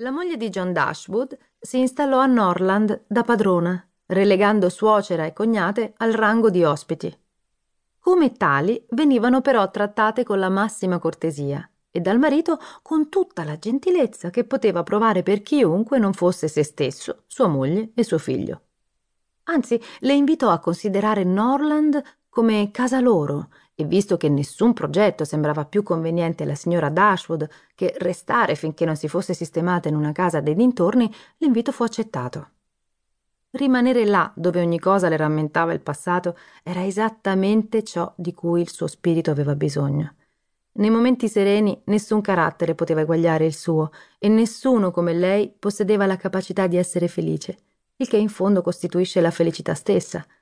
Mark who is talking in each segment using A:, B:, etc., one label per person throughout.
A: La moglie di John Dashwood si installò a Norland da padrona, relegando suocera e cognate al rango di ospiti. Come tali venivano però trattate con la massima cortesia e dal marito con tutta la gentilezza che poteva provare per chiunque non fosse se stesso, sua moglie e suo figlio. Anzi, le invitò a considerare Norland come casa loro e visto che nessun progetto sembrava più conveniente alla signora Dashwood che restare finché non si fosse sistemata in una casa dei dintorni, l'invito fu accettato. Rimanere là dove ogni cosa le rammentava il passato era esattamente ciò di cui il suo spirito aveva bisogno. Nei momenti sereni nessun carattere poteva eguagliare il suo e nessuno come lei possedeva la capacità di essere felice, il che in fondo costituisce la felicità stessa –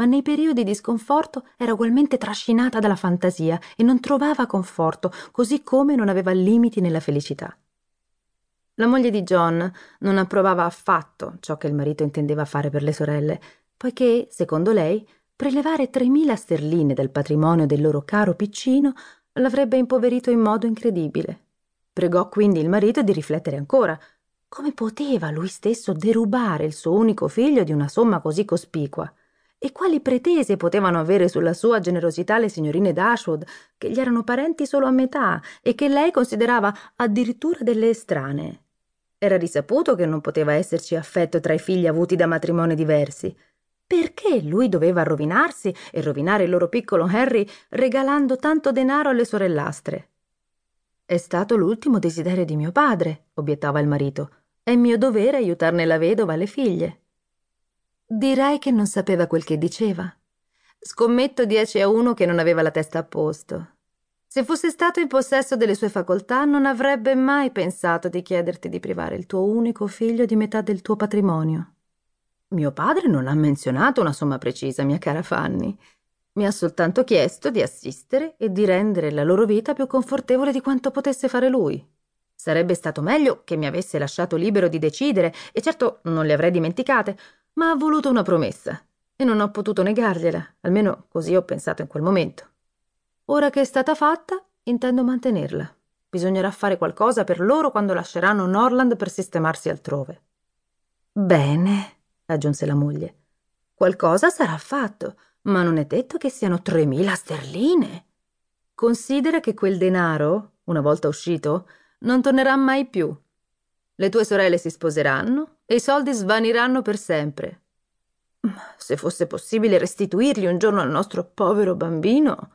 A: ma nei periodi di sconforto era ugualmente trascinata dalla fantasia e non trovava conforto, così come non aveva limiti nella felicità. La moglie di John non approvava affatto ciò che il marito intendeva fare per le sorelle, poiché, secondo lei, prelevare 3.000 sterline dal patrimonio del loro caro piccino l'avrebbe impoverito in modo incredibile. Pregò quindi il marito di riflettere ancora. Come poteva lui stesso derubare il suo unico figlio di una somma così cospicua? E quali pretese potevano avere sulla sua generosità le signorine Dashwood, che gli erano parenti solo a metà e che lei considerava addirittura delle estranee? Era risaputo che non poteva esserci affetto tra i figli avuti da matrimoni diversi. Perché lui doveva rovinarsi e rovinare il loro piccolo Harry regalando tanto denaro alle sorellastre? È stato l'ultimo desiderio di mio padre, obiettava il marito. È mio dovere aiutarne la vedova e le figlie. Direi che non sapeva quel che diceva. Scommetto 10 a 1 che non aveva la testa a posto. Se fosse stato in possesso delle sue facoltà, non avrebbe mai pensato di chiederti di privare il tuo unico figlio di metà del tuo patrimonio. Mio padre non ha menzionato una somma precisa, mia cara Fanny. Mi ha soltanto chiesto di assistere e di rendere la loro vita più confortevole di quanto potesse fare lui. Sarebbe stato meglio che mi avesse lasciato libero di decidere, e certo non le avrei dimenticate, ma ha voluto una promessa e non ho potuto negargliela, almeno così ho pensato in quel momento. Ora che è stata fatta, intendo mantenerla. Bisognerà fare qualcosa per loro quando lasceranno Norland per sistemarsi altrove. Bene, aggiunse la moglie. Qualcosa sarà fatto, ma non è detto che siano tremila sterline. Considera che quel denaro, una volta uscito, non tornerà mai più. Le tue sorelle si sposeranno e i soldi svaniranno per sempre. Se fosse possibile restituirli un giorno al nostro povero bambino.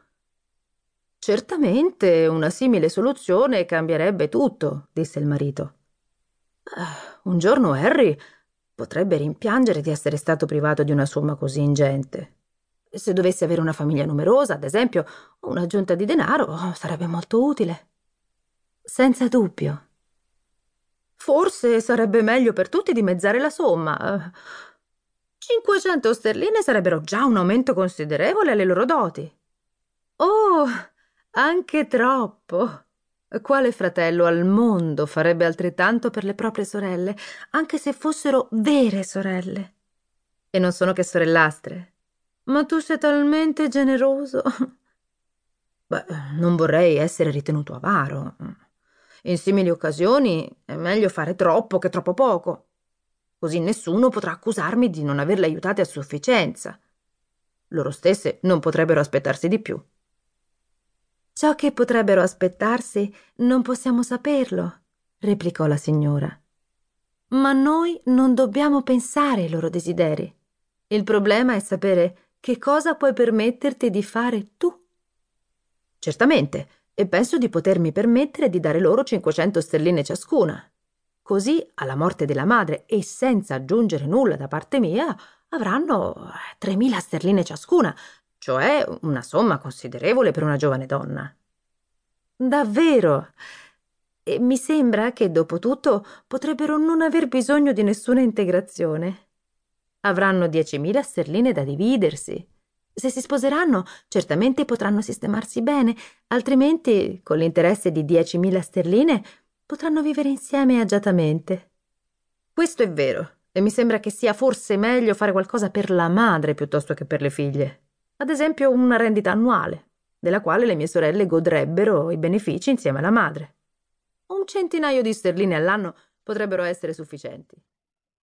A: Certamente una simile soluzione cambierebbe tutto, disse il marito. Uh, un giorno Harry potrebbe rimpiangere di essere stato privato di una somma così ingente. Se dovesse avere una famiglia numerosa, ad esempio, un'aggiunta di denaro sarebbe molto utile. Senza dubbio, Forse sarebbe meglio per tutti dimezzare la somma. 500 sterline sarebbero già un aumento considerevole alle loro doti. Oh, anche troppo. Quale fratello al mondo farebbe altrettanto per le proprie sorelle, anche se fossero vere sorelle? E non sono che sorellastre. Ma tu sei talmente generoso. Beh, non vorrei essere ritenuto avaro. In simili occasioni è meglio fare troppo che troppo poco. Così nessuno potrà accusarmi di non averle aiutate a sufficienza. Loro stesse non potrebbero aspettarsi di più. Ciò che potrebbero aspettarsi non possiamo saperlo, replicò la signora. Ma noi non dobbiamo pensare ai loro desideri. Il problema è sapere che cosa puoi permetterti di fare tu. Certamente, e penso di potermi permettere di dare loro 500 sterline ciascuna. Così, alla morte della madre e senza aggiungere nulla da parte mia, avranno 3.000 sterline ciascuna, cioè una somma considerevole per una giovane donna. Davvero? E mi sembra che dopo tutto potrebbero non aver bisogno di nessuna integrazione. Avranno 10.000 sterline da dividersi se si sposeranno, certamente potranno sistemarsi bene, altrimenti, con l'interesse di 10.000 sterline, potranno vivere insieme agiatamente. Questo è vero, e mi sembra che sia forse meglio fare qualcosa per la madre piuttosto che per le figlie. Ad esempio, una rendita annuale, della quale le mie sorelle godrebbero i benefici insieme alla madre. Un centinaio di sterline all'anno potrebbero essere sufficienti.